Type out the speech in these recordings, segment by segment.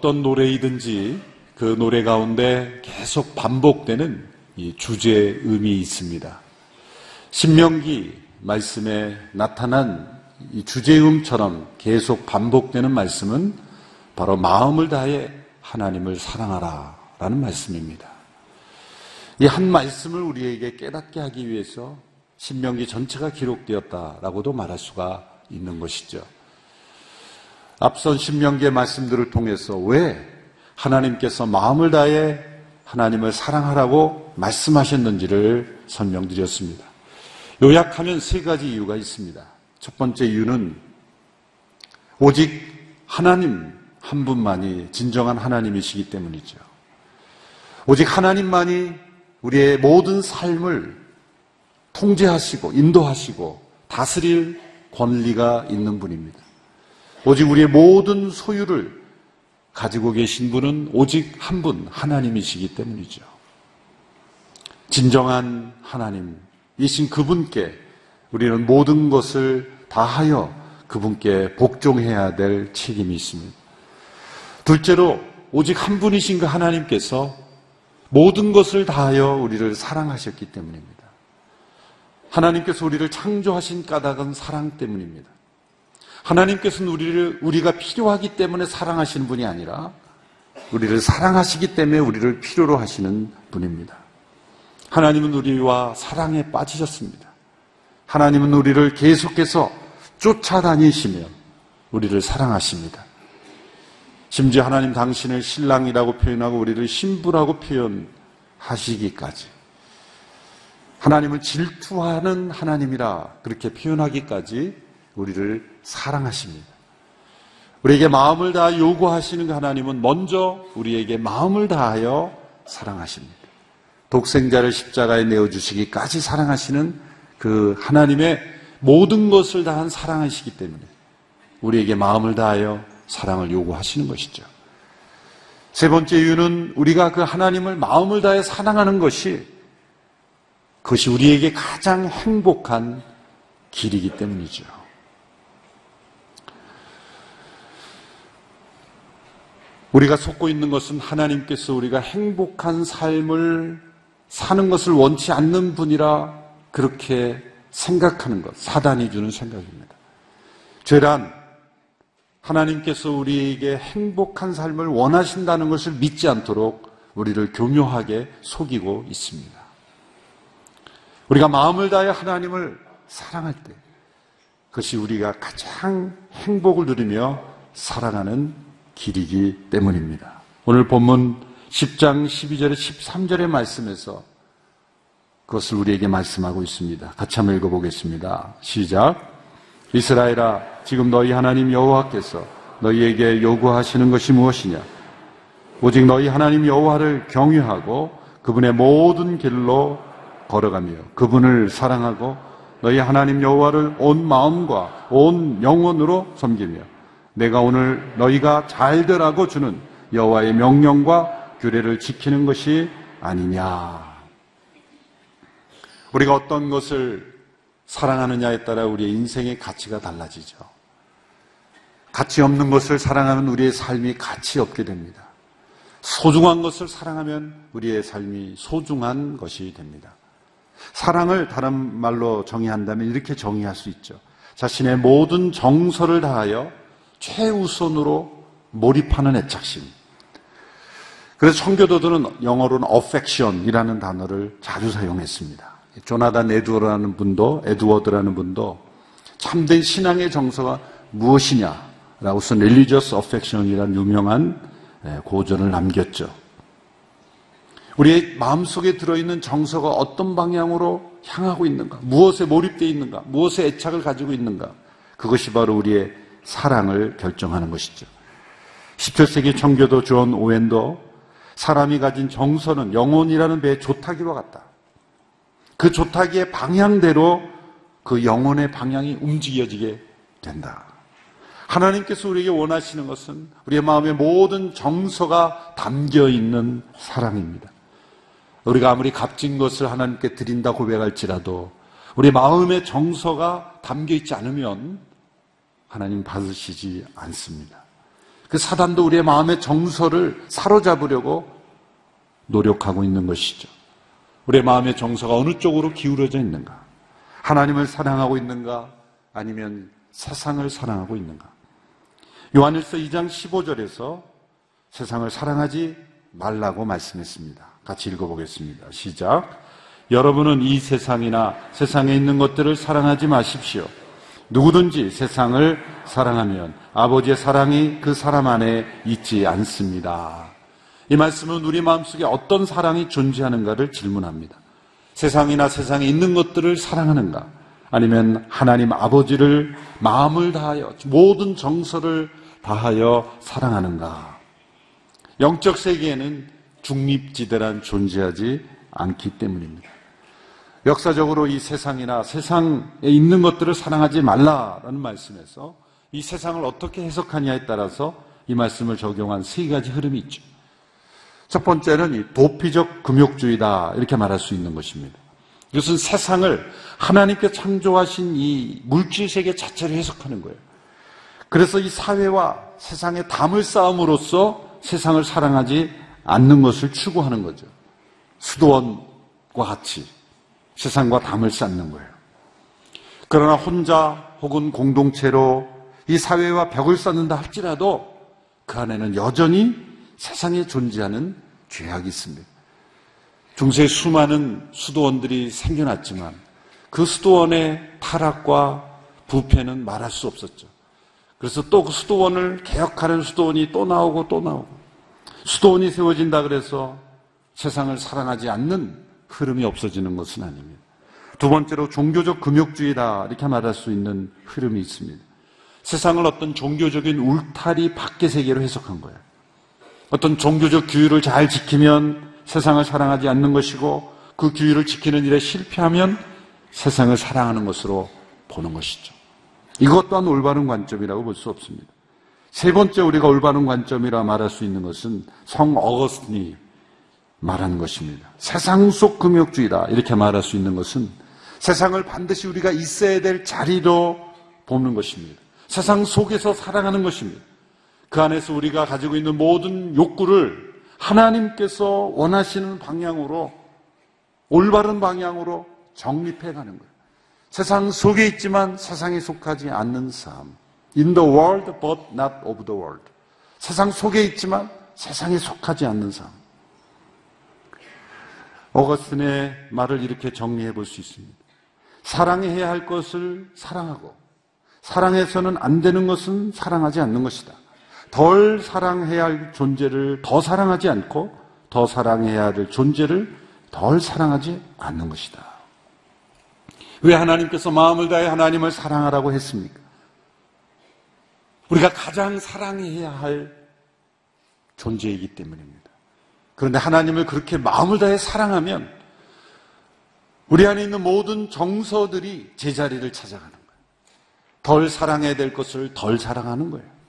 어떤 노래이든지 그 노래 가운데 계속 반복되는 이 주제의 의미 있습니다. 신명기 말씀에 나타난 이 주제음처럼 계속 반복되는 말씀은 바로 마음을 다해 하나님을 사랑하라 라는 말씀입니다. 이 한 말씀을 우리에게 깨닫게 하기 위해서 신명기 전체가 기록되었다라고도 말할 수가 있는 것이죠. 앞선 신명기의 말씀들을 통해서 왜 하나님께서 마음을 다해 하나님을 사랑하라고 말씀하셨는지를 설명드렸습니다. 요약하면 세 가지 이유가 있습니다. 첫 번째 이유는 오직 하나님 한 분만이 진정한 하나님이시기 때문이죠. 오직 하나님만이 우리의 모든 삶을 통제하시고 인도하시고 다스릴 권리가 있는 분입니다. 오직 우리의 모든 소유를 가지고 계신 분은 오직 한 분, 하나님이시기 때문이죠. 진정한 하나님이신 그분께 우리는 모든 것을 다하여 그분께 복종해야 될 책임이 있습니다. 둘째로 오직 한 분이신 그 하나님께서 모든 것을 다하여 우리를 사랑하셨기 때문입니다. 하나님께서 우리를 창조하신 까닭은 사랑 때문입니다. 하나님께서는 우리를 우리가 필요하기 때문에 사랑하시는 분이 아니라 우리를 사랑하시기 때문에 우리를 필요로 하시는 분입니다. 하나님은 우리와 사랑에 빠지셨습니다. 하나님은 우리를 계속해서 쫓아다니시며 우리를 사랑하십니다. 심지어 하나님 당신을 신랑이라고 표현하고 우리를 신부라고 표현하시기까지 하나님을 질투하는 하나님이라 그렇게 표현하기까지 우리를 사랑하십니다. 우리에게 마음을 다하 요구하시는 그 하나님은 먼저 우리에게 마음을 다하여 사랑하십니다. 독생자를 십자가에 내어주시기까지 사랑하시는 그 하나님의 모든 것을 다한 사랑하시기 때문에 우리에게 마음을 다하여 사랑을 요구하시는 것이죠. 세 번째 이유는 우리가 그 하나님을 마음을 다해 사랑하는 것이 그것이 우리에게 가장 행복한 길이기 때문이죠. 우리가 속고 있는 것은 하나님께서 우리가 행복한 삶을 사는 것을 원치 않는 분이라 그렇게 생각하는 것, 사단이 주는 생각입니다. 죄란 하나님께서 우리에게 행복한 삶을 원하신다는 것을 믿지 않도록 우리를 교묘하게 속이고 있습니다. 우리가 마음을 다해 하나님을 사랑할 때 그것이 우리가 가장 행복을 누리며 살아가는 길이기 때문입니다. 오늘 본문 10장 12절에 13절의 말씀에서 그것을 우리에게 말씀하고 있습니다. 같이 한번 읽어보겠습니다. 시작. 이스라엘아, 지금 너희 하나님 여호와께서 너희에게 요구하시는 것이 무엇이냐? 오직 너희 하나님 여호와를 경유하고 그분의 모든 길로 걸어가며 그분을 사랑하고 너희 하나님 여호와를 온 마음과 온 영혼으로 섬기며 내가 오늘 너희가 잘 되라고 주는 여호와의 명령과 규례를 지키는 것이 아니냐. 우리가 어떤 것을 사랑하느냐에 따라 우리의 인생의 가치가 달라지죠. 가치 없는 것을 사랑하면 우리의 삶이 가치 없게 됩니다. 소중한 것을 사랑하면 우리의 삶이 소중한 것이 됩니다. 사랑을 다른 말로 정의한다면 이렇게 정의할 수 있죠. 자신의 모든 정서를 다하여 최우선으로 몰입하는 애착심. 그래서 청교도들은 영어로는 affection이라는 단어를 자주 사용했습니다. 조나단 에드워드라는 분도 에드워드라는 분도 참된 신앙의 정서가 무엇이냐라고 쓴 religious affection이라는 유명한 예, 고전을 남겼죠. 우리의 마음속에 들어있는 정서가 어떤 방향으로 향하고 있는가? 무엇에 몰입되어 있는가? 무엇에 애착을 가지고 있는가? 그것이 바로 우리의 사랑을 결정하는 것이죠. 17세기 청교도 존 오웬도 사람이 가진 정서는 영혼이라는 배의 조타기와 같다. 그 조타기의 방향대로 그 영혼의 방향이 움직여지게 된다. 하나님께서 우리에게 원하시는 것은 우리의 마음의 모든 정서가 담겨 있는 사랑입니다. 우리가 아무리 값진 것을 하나님께 드린다 고백할지라도 우리 마음의 정서가 담겨 있지 않으면 하나님 받으시지 않습니다. 그 사단도 우리의 마음의 정서를 사로잡으려고 노력하고 있는 것이죠. 우리의 마음의 정서가 어느 쪽으로 기울어져 있는가? 하나님을 사랑하고 있는가? 아니면 세상을 사랑하고 있는가? 요한일서 2장 15절에서 세상을 사랑하지 말라고 말씀했습니다. 같이 읽어보겠습니다. 시작. 여러분은 이 세상이나 세상에 있는 것들을 사랑하지 마십시오. 누구든지 세상을 사랑하면 아버지의 사랑이 그 사람 안에 있지 않습니다. 이 말씀은 우리 마음속에 어떤 사랑이 존재하는가를 질문합니다. 세상이나 세상에 있는 것들을 사랑하는가? 아니면 하나님 아버지를 마음을 다하여 모든 정서를 다하여 사랑하는가? 영적 세계에는 중립지대란 존재하지 않기 때문입니다. 역사적으로 이 세상이나 세상에 있는 것들을 사랑하지 말라라는 말씀에서 이 세상을 어떻게 해석하냐에 따라서 이 말씀을 적용한 세 가지 흐름이 있죠. 첫 번째는 이 도피적 금욕주의다 이렇게 말할 수 있는 것입니다. 이것은 세상을 하나님께 창조하신 이 물질 세계 자체를 해석하는 거예요. 그래서 이 사회와 세상의 담을 쌓음으로써 세상을 사랑하지 않는 것을 추구하는 거죠. 수도원과 같이 세상과 담을 쌓는 거예요. 그러나 혼자 혹은 공동체로 이 사회와 벽을 쌓는다 할지라도 그 안에는 여전히 세상에 존재하는 죄악이 있습니다. 중세 수많은 수도원들이 생겨났지만 그 수도원의 타락과 부패는 말할 수 없었죠. 그래서 또 그 수도원을 개혁하는 수도원이 또 나오고 또 나오고 수도원이 세워진다 그래서 세상을 사랑하지 않는 흐름이 없어지는 것은 아닙니다. 두 번째로 종교적 금욕주의다 이렇게 말할 수 있는 흐름이 있습니다. 세상을 어떤 종교적인 울타리 밖의 세계로 해석한 거예요. 어떤 종교적 규율을 잘 지키면 세상을 사랑하지 않는 것이고 그 규율을 지키는 일에 실패하면 세상을 사랑하는 것으로 보는 것이죠. 이것 또한 올바른 관점이라고 볼 수 없습니다. 세 번째 우리가 올바른 관점이라 말할 수 있는 것은 성 어거스틴이 말하는 것입니다. 세상 속 금욕주의다 이렇게 말할 수 있는 것은 세상을 반드시 우리가 있어야 될 자리로 보는 것입니다. 세상 속에서 살아가는 것입니다. 그 안에서 우리가 가지고 있는 모든 욕구를 하나님께서 원하시는 방향으로 올바른 방향으로 정립해 가는 거예요. 세상 속에 있지만 세상에 속하지 않는 삶. In the world but not of the world. 세상 속에 있지만 세상에 속하지 않는 삶. 어거스틴의 말을 이렇게 정리해 볼 수 있습니다. 사랑해야 할 것을 사랑하고 사랑해서는 안 되는 것은 사랑하지 않는 것이다. 덜 사랑해야 할 존재를 더 사랑하지 않고 더 사랑해야 할 존재를 덜 사랑하지 않는 것이다. 왜 하나님께서 마음을 다해 하나님을 사랑하라고 했습니까? 우리가 가장 사랑해야 할 존재이기 때문입니다. 그런데 하나님을 그렇게 마음을 다해 사랑하면 우리 안에 있는 모든 정서들이 제자리를 찾아가는 거예요. 덜 사랑해야 될 것을 덜 사랑하는 거예요.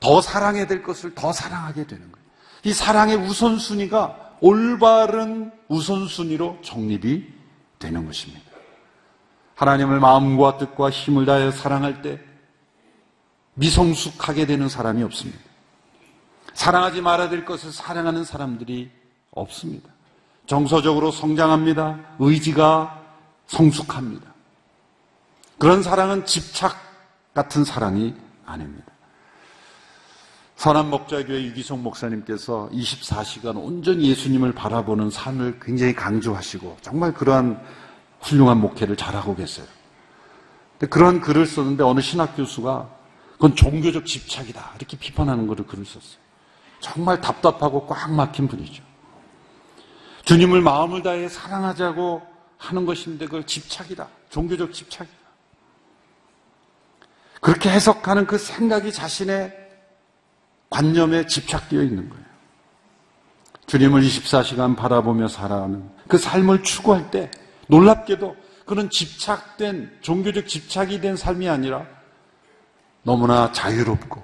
더 사랑해야 될 것을 더 사랑하게 되는 거예요. 이 사랑의 우선순위가 올바른 우선순위로 정립이 되는 것입니다. 하나님을 마음과 뜻과 힘을 다해 사랑할 때 미성숙하게 되는 사람이 없습니다. 사랑하지 말아야 될 것을 사랑하는 사람들이 없습니다. 정서적으로 성장합니다. 의지가 성숙합니다. 그런 사랑은 집착 같은 사랑이 아닙니다. 선한 목자교회 유기성 목사님께서 24시간 온전히 예수님을 바라보는 삶을 굉장히 강조하시고 정말 그러한 훌륭한 목회를 잘하고 계세요. 근데 그런 글을 썼는데 어느 신학 교수가 그건 종교적 집착이다 이렇게 비판하는 거를 글을 썼어요. 정말 답답하고 꽉 막힌 분이죠. 주님을 마음을 다해 사랑하자고 하는 것인데 그걸 집착이다. 종교적 집착이다. 그렇게 해석하는 그 생각이 자신의 관념에 집착되어 있는 거예요. 주님을 24시간 바라보며 살아가는 그 삶을 추구할 때 놀랍게도 그런 집착된 종교적 집착이 된 삶이 아니라 너무나 자유롭고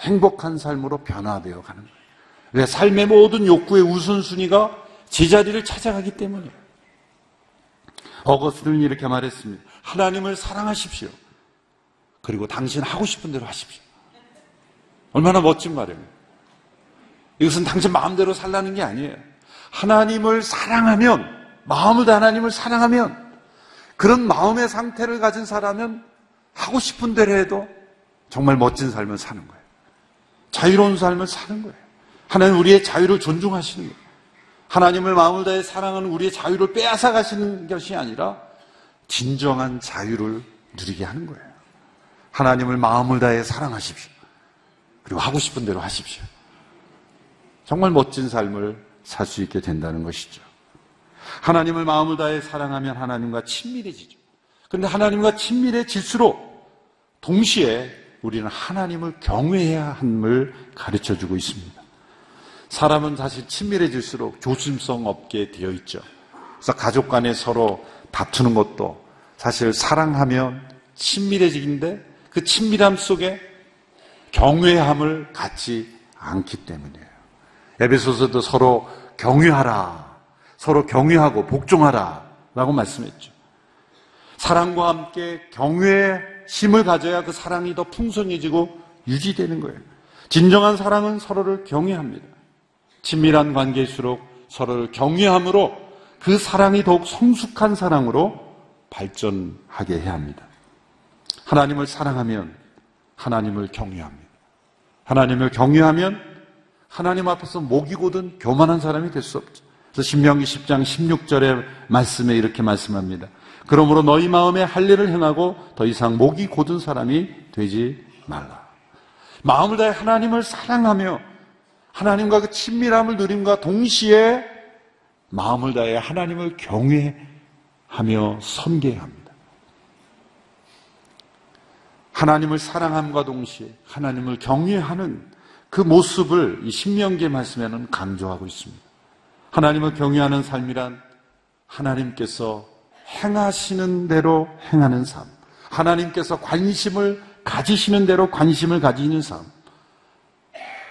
행복한 삶으로 변화되어 가는 거예요. 왜 삶의 모든 욕구의 우선순위가 제자리를 찾아가기 때문이에요. 어거스틴은 이렇게 말했습니다. 하나님을 사랑하십시오. 그리고 당신 하고 싶은 대로 하십시오. 얼마나 멋진 말이에요. 이것은 당신 마음대로 살라는 게 아니에요. 하나님을 사랑하면, 마음을 다 하나님을 사랑하면, 그런 마음의 상태를 가진 사람은 하고 싶은 대로 해도 정말 멋진 삶을 사는 거예요. 자유로운 삶을 사는 거예요. 하나님 우리의 자유를 존중하시는 거예요. 하나님을 마음을 다해 사랑하는 우리의 자유를 빼앗아 가시는 것이 아니라 진정한 자유를 누리게 하는 거예요. 하나님을 마음을 다해 사랑하십시오. 그리고 하고 싶은 대로 하십시오. 정말 멋진 삶을 살 수 있게 된다는 것이죠. 하나님을 마음을 다해 사랑하면 하나님과 친밀해지죠. 그런데 하나님과 친밀해질수록 동시에 우리는 하나님을 경외해야 함을 가르쳐 주고 있습니다. 사람은 사실 친밀해질수록 조심성 없게 되어 있죠. 그래서 가족 간에 서로 다투는 것도 사실 사랑하면 친밀해지긴데 그 친밀함 속에 경외함을 갖지 않기 때문이에요. 에베소서도 서로 경외하라. 서로 경외하고 복종하라. 라고 말씀했죠. 사랑과 함께 경외의 심을 가져야 그 사랑이 더 풍성해지고 유지되는 거예요. 진정한 사랑은 서로를 경외합니다. 친밀한 관계일수록 서로를 경외함으로 그 사랑이 더욱 성숙한 사랑으로 발전하게 해야 합니다. 하나님을 사랑하면 하나님을 경외합니다. 하나님을 경외하면 하나님 앞에서 목이 고든 교만한 사람이 될 수 없죠. 그래서 신명기 10장 16절의 말씀에 이렇게 말씀합니다. 그러므로 너희 마음에 할례를 행하고 더 이상 목이 고든 사람이 되지 말라. 마음을 다해 하나님을 사랑하며 하나님과 그 친밀함을 누림과 동시에 마음을 다해 하나님을 경외하며 섬겨야 합니다. 하나님을 사랑함과 동시에 하나님을 경외하는 그 모습을 이 신명기의 말씀에는 강조하고 있습니다. 하나님을 경외하는 삶이란 하나님께서 행하시는 대로 행하는 삶. 하나님께서 관심을 가지시는 대로 관심을 가지는 삶.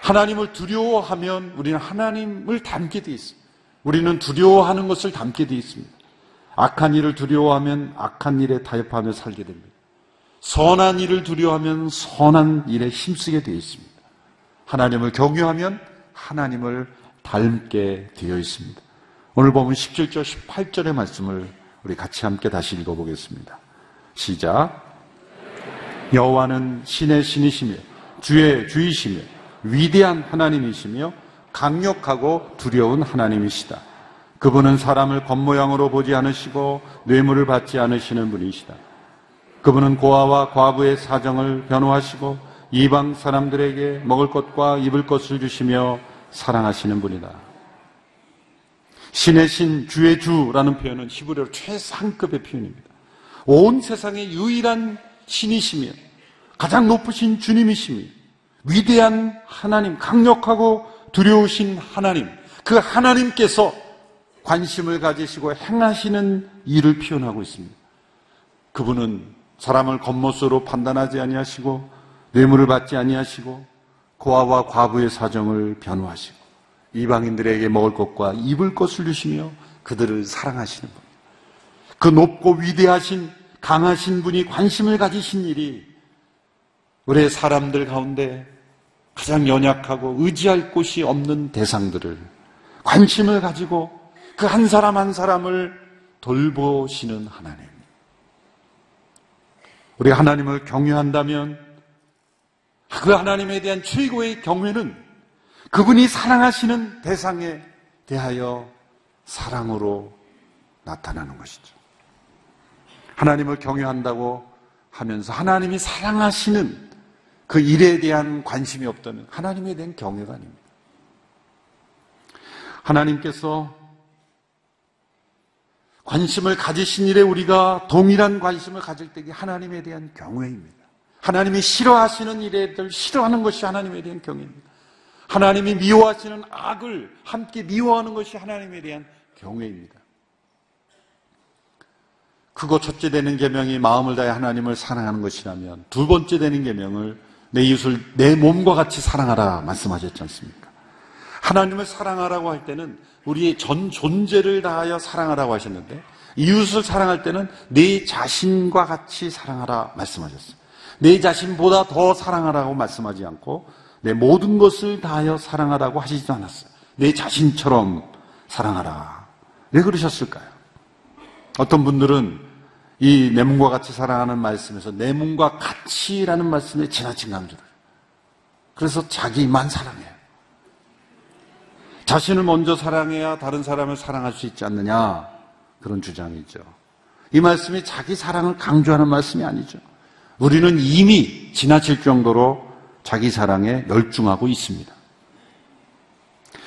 하나님을 두려워하면 우리는 하나님을 닮게 되어 있습니다. 우리는 두려워하는 것을 닮게 되어 있습니다. 악한 일을 두려워하면 악한 일에 타협하며 살게 됩니다. 선한 일을 두려워하면 선한 일에 힘쓰게 되어 있습니다. 하나님을 경외하면 하나님을 닮게 되어 있습니다. 오늘 보면 17절, 18절의 말씀을 우리 같이 함께 다시 읽어보겠습니다. 시작. 여호와는 신의 신이시며 주의 주이시며 위대한 하나님이시며 강력하고 두려운 하나님이시다. 그분은 사람을 겉모양으로 보지 않으시고 뇌물을 받지 않으시는 분이시다. 그분은 고아와 과부의 사정을 변호하시고 이방 사람들에게 먹을 것과 입을 것을 주시며 사랑하시는 분이다. 신의 신, 주의 주라는 표현은 히브리어로 최상급의 표현입니다. 온 세상의 유일한 신이시며 가장 높으신 주님이시며 위대한 하나님, 강력하고 두려우신 하나님, 그 하나님께서 관심을 가지시고 행하시는 일을 표현하고 있습니다. 그분은 사람을 겉모습으로 판단하지 아니하시고 뇌물을 받지 아니하시고 고아와 과부의 사정을 변호하시고 이방인들에게 먹을 것과 입을 것을 주시며 그들을 사랑하시는 분. 그 높고 위대하신 강하신 분이 관심을 가지신 일이 우리의 사람들 가운데 가장 연약하고 의지할 곳이 없는 대상들을 관심을 가지고 그 한 사람 한 사람을 돌보시는 하나님. 우리 하나님을 경외한다면 그 하나님에 대한 최고의 경외는 그분이 사랑하시는 대상에 대하여 사랑으로 나타나는 것이죠. 하나님을 경외한다고 하면서 하나님이 사랑하시는 그 일에 대한 관심이 없다면 하나님에 대한 경외가 아닙니다. 하나님께서 관심을 가지신 일에 우리가 동일한 관심을 가질 때에 하나님에 대한 경외입니다. 하나님이 싫어하시는 일에들 싫어하는 것이 하나님에 대한 경외입니다. 하나님이 미워하시는 악을 함께 미워하는 것이 하나님에 대한 경외입니다. 그거 첫째 되는 계명이 마음을 다해 하나님을 사랑하는 것이라면 두 번째 되는 계명을 내 이웃을 내 몸과 같이 사랑하라 말씀하셨지 않습니까? 하나님을 사랑하라고 할 때는 우리의 전 존재를 다하여 사랑하라고 하셨는데 이웃을 사랑할 때는 내 자신과 같이 사랑하라 말씀하셨어요. 내 자신보다 더 사랑하라고 말씀하지 않고 내 모든 것을 다하여 사랑하라고 하시지도 않았어요. 내 자신처럼 사랑하라. 왜 그러셨을까요? 어떤 분들은 이 내 몸과 같이 사랑하는 말씀에서 내 몸과 같이라는 말씀에 지나친 강조를. 그래서 자기만 사랑해요. 자신을 먼저 사랑해야 다른 사람을 사랑할 수 있지 않느냐. 그런 주장이죠. 이 말씀이 자기 사랑을 강조하는 말씀이 아니죠. 우리는 이미 지나칠 정도로 자기 사랑에 열중하고 있습니다.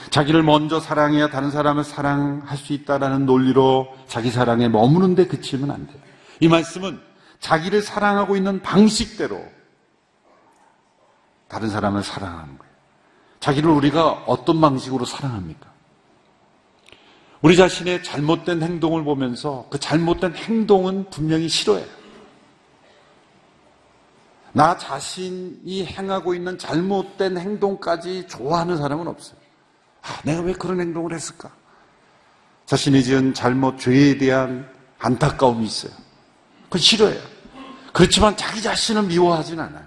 자기를 먼저 사랑해야 다른 사람을 사랑할 수 있다라는 논리로 자기 사랑에 머무는데 그치면 안 돼요. 이 말씀은 자기를 사랑하고 있는 방식대로 다른 사람을 사랑하는 거예요. 자기를 우리가 어떤 방식으로 사랑합니까? 우리 자신의 잘못된 행동을 보면서 그 잘못된 행동은 분명히 싫어해요. 나 자신이 행하고 있는 잘못된 행동까지 좋아하는 사람은 없어요. 아, 내가 왜 그런 행동을 했을까? 자신이 지은 잘못, 죄에 대한 안타까움이 있어요. 그건 싫어해요. 그렇지만 자기 자신을 미워하진 않아요.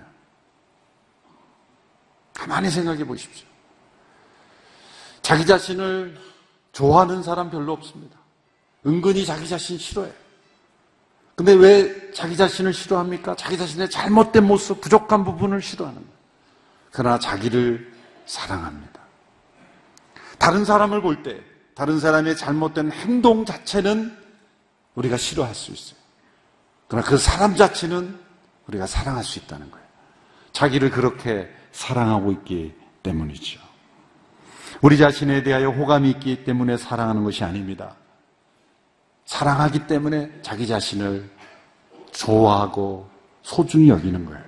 가만히 생각해 보십시오. 자기 자신을 좋아하는 사람 별로 없습니다. 은근히 자기 자신 싫어해요. 근데 왜 자기 자신을 싫어합니까? 자기 자신의 잘못된 모습, 부족한 부분을 싫어하는 거예요. 그러나 자기를 사랑합니다. 다른 사람을 볼 때, 다른 사람의 잘못된 행동 자체는 우리가 싫어할 수 있어요. 그러나 그 사람 자체는 우리가 사랑할 수 있다는 거예요. 자기를 그렇게 사랑하고 있기 때문이죠. 우리 자신에 대하여 호감이 있기 때문에 사랑하는 것이 아닙니다. 사랑하기 때문에 자기 자신을 좋아하고 소중히 여기는 거예요.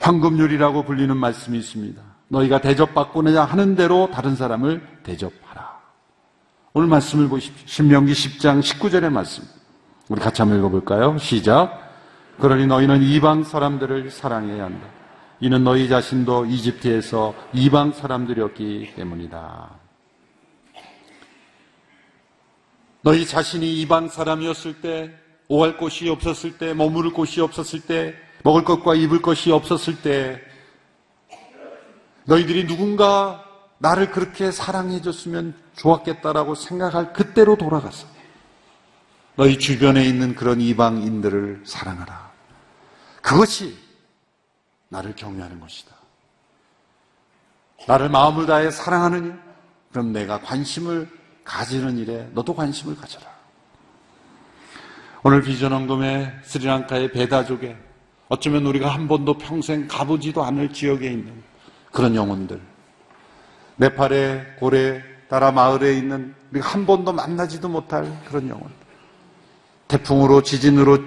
황금률이라고 불리는 말씀이 있습니다. 너희가 대접받고자 하는 대로 다른 사람을 대접하라. 오늘 말씀을 보십시오. 신명기 10장 19절의 말씀. 우리 같이 한번 읽어볼까요? 시작. 그러니 너희는 이방 사람들을 사랑해야 한다. 이는 너희 자신도 이집트에서 이방 사람들이었기 때문이다. 너희 자신이 이방 사람이었을 때, 오할 곳이 없었을 때, 머무를 곳이 없었을 때, 먹을 것과 입을 것이 없었을 때, 너희들이 누군가 나를 그렇게 사랑해줬으면 좋았겠다라고 생각할 그때로 돌아갔어. 너희 주변에 있는 그런 이방인들을 사랑하라. 그것이 나를 경외하는 것이다. 나를 마음을 다해 사랑하느냐? 그럼 내가 관심을 가지는 일에 너도 관심을 가져라. 오늘 비전 헌금의 스리랑카의 베다족에 어쩌면 우리가 한 번도 평생 가보지도 않을 지역에 있는 그런 영혼들. 네팔의 고래 따라 마을에 있는 우리가 한 번도 만나지도 못할 그런 영혼. 태풍으로 지진으로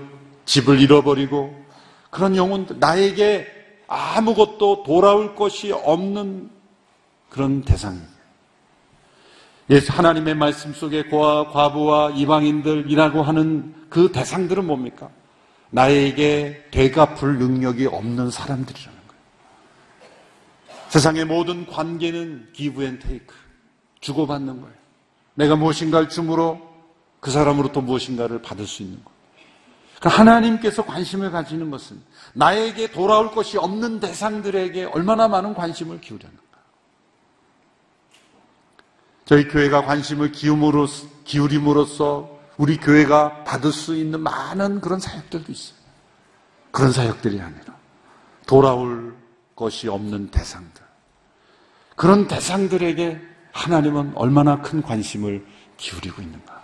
집을 잃어버리고 그런 영혼들 나에게 아무것도 돌아올 것이 없는 그런 대상입니다. 하나님의 말씀 속에 고아, 과부와 이방인들이라고 하는 그 대상들은 뭡니까? 나에게 되갚을 능력이 없는 사람들이라는 거예요. 세상의 모든 관계는 give and take. 주고받는 거예요. 내가 무엇인가를 줌으로 그 사람으로부터 무엇인가를 받을 수 있는 거예요. 그러니까 하나님께서 관심을 가지는 것은 나에게 돌아올 것이 없는 대상들에게 얼마나 많은 관심을 기울였는가. 저희 교회가 관심을 기움으로써, 기울임으로써 우리 교회가 받을 수 있는 많은 그런 사역들도 있어요. 그런 사역들이 아니라 돌아올 것이 없는 대상들. 그런 대상들에게 하나님은 얼마나 큰 관심을 기울이고 있는가.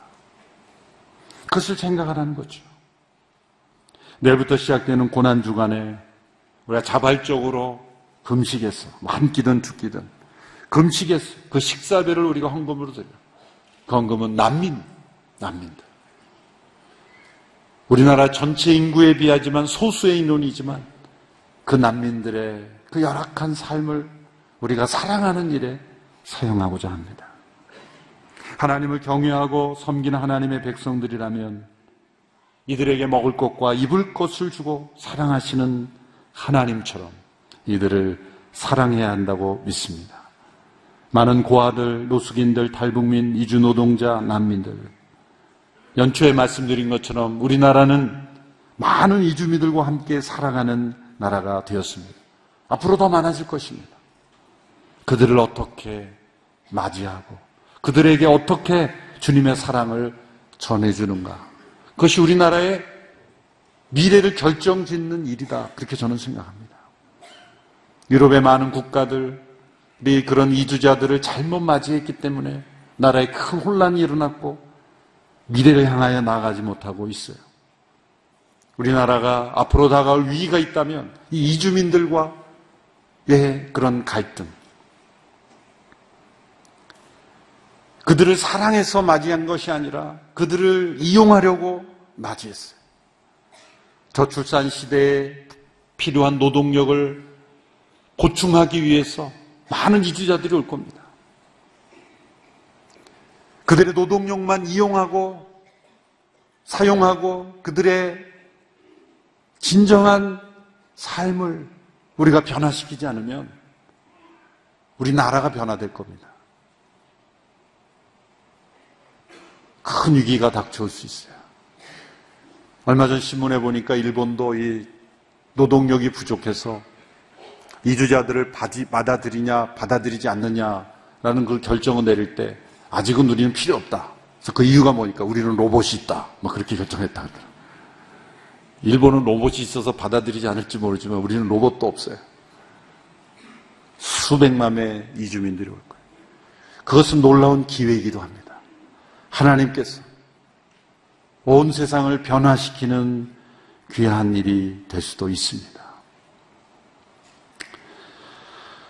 그것을 생각하라는 거죠. 내일부터 시작되는 고난 주간에 우리가 자발적으로 금식했어. 한 끼든 두 끼든 금식했어. 그 식사비를 우리가 헌금으로 드려. 그 헌금은 난민, 난민들. 우리나라 전체 인구에 비하지만 소수의 인원이지만 그 난민들의 그 열악한 삶을 우리가 사랑하는 일에 사용하고자 합니다. 하나님을 경외하고 섬기는 하나님의 백성들이라면 이들에게 먹을 것과 입을 것을 주고 사랑하시는 하나님처럼 이들을 사랑해야 한다고 믿습니다. 많은 고아들, 노숙인들, 탈북민, 이주 노동자, 난민들. 연초에 말씀드린 것처럼 우리나라는 많은 이주민들과 함께 살아가는 나라가 되었습니다. 앞으로 더 많아질 것입니다. 그들을 어떻게 맞이하고 그들에게 어떻게 주님의 사랑을 전해주는가. 그것이 우리나라의 미래를 결정 짓는 일이다. 그렇게 저는 생각합니다. 유럽의 많은 국가들이 그런 이주자들을 잘못 맞이했기 때문에 나라에 큰 혼란이 일어났고 미래를 향하여 나아가지 못하고 있어요. 우리나라가 앞으로 다가올 위기가 있다면 이 이주민들과의 그런 갈등, 그들을 사랑해서 맞이한 것이 아니라 그들을 이용하려고 맞이했어요. 저출산 시대에 필요한 노동력을 보충하기 위해서 많은 이주자들이 올 겁니다. 그들의 노동력만 이용하고 사용하고 그들의 진정한 삶을 우리가 변화시키지 않으면 우리 나라가 변화될 겁니다. 큰 위기가 닥쳐올 수 있어요. 얼마 전 신문에 보니까 일본도 이 노동력이 부족해서 이주자들을 받아들이냐 받아들이지 않느냐라는 그 결정을 내릴 때 아직은 우리는 필요 없다. 그래서 그 이유가 뭐니까 우리는 로봇이 있다. 뭐 그렇게 결정했다 하더라. 일본은 로봇이 있어서 받아들이지 않을지 모르지만 우리는 로봇도 없어요. 수백만의 이주민들이 올 거예요. 그것은 놀라운 기회이기도 합니다. 하나님께서 온 세상을 변화시키는 귀한 일이 될 수도 있습니다.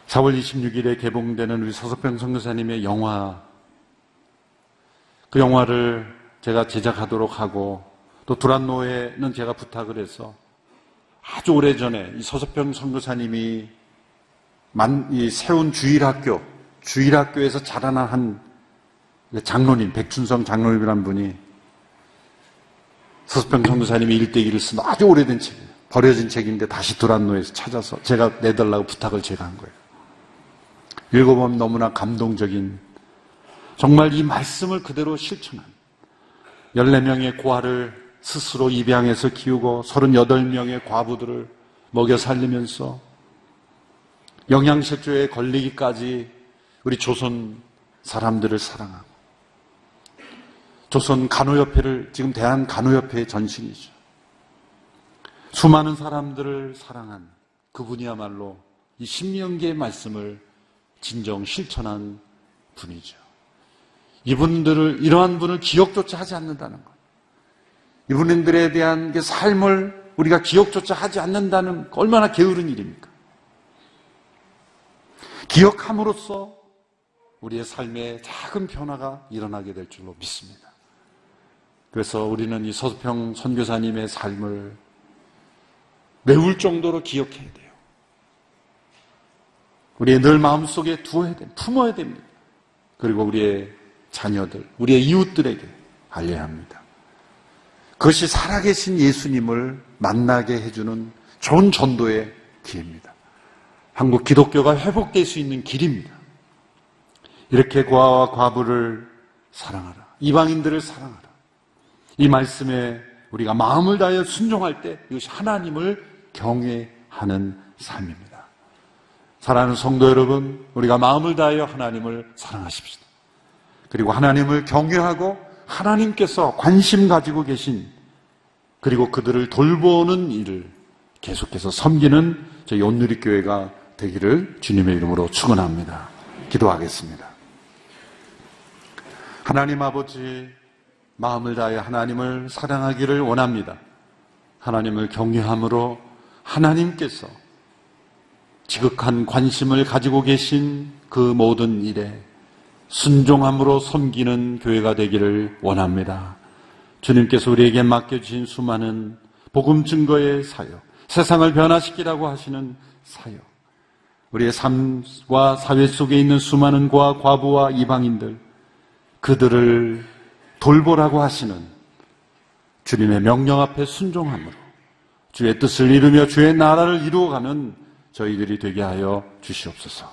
4월 26일에 개봉되는 우리 서석병 선교사님의 영화, 그 영화를 제가 제작하도록 하고 또 두란노에는 제가 부탁을 해서 아주 오래 전에 이 서석병 선교사님이 만, 이 세운 주일학교, 주일학교에서 자라난 한 장로님, 백춘성 장로님이란 분이 서수평 선교사님이 일대기를 쓴 아주 오래된 책이에요. 버려진 책인데 다시 두란노에서 찾아서 제가 내달라고 부탁을 제가 한 거예요. 읽어보면 너무나 감동적인 정말 이 말씀을 그대로 실천한 14명의 고아를 스스로 입양해서 키우고 38명의 과부들을 먹여 살리면서 영양실조에 걸리기까지 우리 조선 사람들을 사랑하고 조선 간호협회를 지금 대한 간호협회의 전신이죠. 수많은 사람들을 사랑한 그분이야말로 이 신명기의 말씀을 진정 실천한 분이죠. 이분들을 이러한 분을 기억조차 하지 않는다는 것. 이분들에 대한 그 삶을 우리가 기억조차 하지 않는다는 얼마나 게으른 일입니까? 기억함으로써 우리의 삶에 작은 변화가 일어나게 될 줄로 믿습니다. 그래서 우리는 이 서수평 선교사님의 삶을 메울 정도로 기억해야 돼요. 우리의 늘 마음속에 두어야 됩니다. 품어야 됩니다. 그리고 우리의 자녀들, 우리의 이웃들에게 알려야 합니다. 그것이 살아계신 예수님을 만나게 해주는 좋은 전도의 기회입니다. 한국 기독교가 회복될 수 있는 길입니다. 이렇게 고아와 과부를 사랑하라. 이방인들을 사랑하라. 이 말씀에 우리가 마음을 다하여 순종할 때 이것이 하나님을 경외하는 삶입니다. 사랑하는 성도 여러분, 우리가 마음을 다하여 하나님을 사랑하십시다. 그리고 하나님을 경외하고 하나님께서 관심 가지고 계신 그리고 그들을 돌보는 일을 계속해서 섬기는 저희 온누리교회가 되기를 주님의 이름으로 축원합니다. 기도하겠습니다. 하나님 아버지 마음을 다해 하나님을 사랑하기를 원합니다. 하나님을 경외함으로 하나님께서 지극한 관심을 가지고 계신 그 모든 일에 순종함으로 섬기는 교회가 되기를 원합니다. 주님께서 우리에게 맡겨주신 수많은 복음 증거의 사역, 세상을 변화시키라고 하시는 사역, 우리의 삶과 사회 속에 있는 수많은 고아, 과부와 이방인들, 그들을 돌보라고 하시는 주님의 명령 앞에 순종함으로 주의 뜻을 이루며 주의 나라를 이루어가는 저희들이 되게 하여 주시옵소서.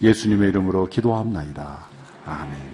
예수님의 이름으로 기도합나이다. 아멘.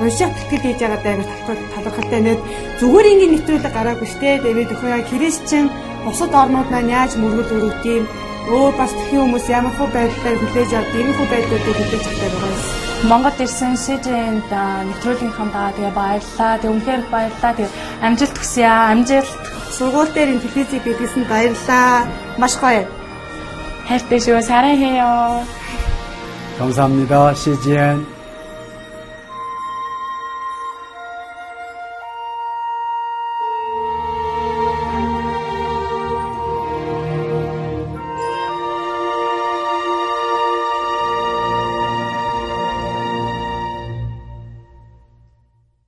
уншаад тэтгэл хийж байгаа даа талхал талхалтай нэг зүгээр ингээд нэвтрүүлэг гараагүй штэ тэгээд өхөө яа христчин бусад орнууд маань яаж мөргөл өрөвт юм өөр бас тхэн хүмүүс ямар хөө байдлаар хүлээж авд ийм хөө байдлуудыг хүлээж авдаг байгаа юм. Монгол ирсэн СЖН-д нэвтрүүлгийнхаа даа тэгээ баярлаа. Тэг үнхээр баярлаа. Тэг амжилт хүсье аа. Амжилт. Сургууль дээр ин телевизийг бидлсэн баярлаа. Маш гоё. хайртай шүү. 사랑해요. 감사합니다. CGN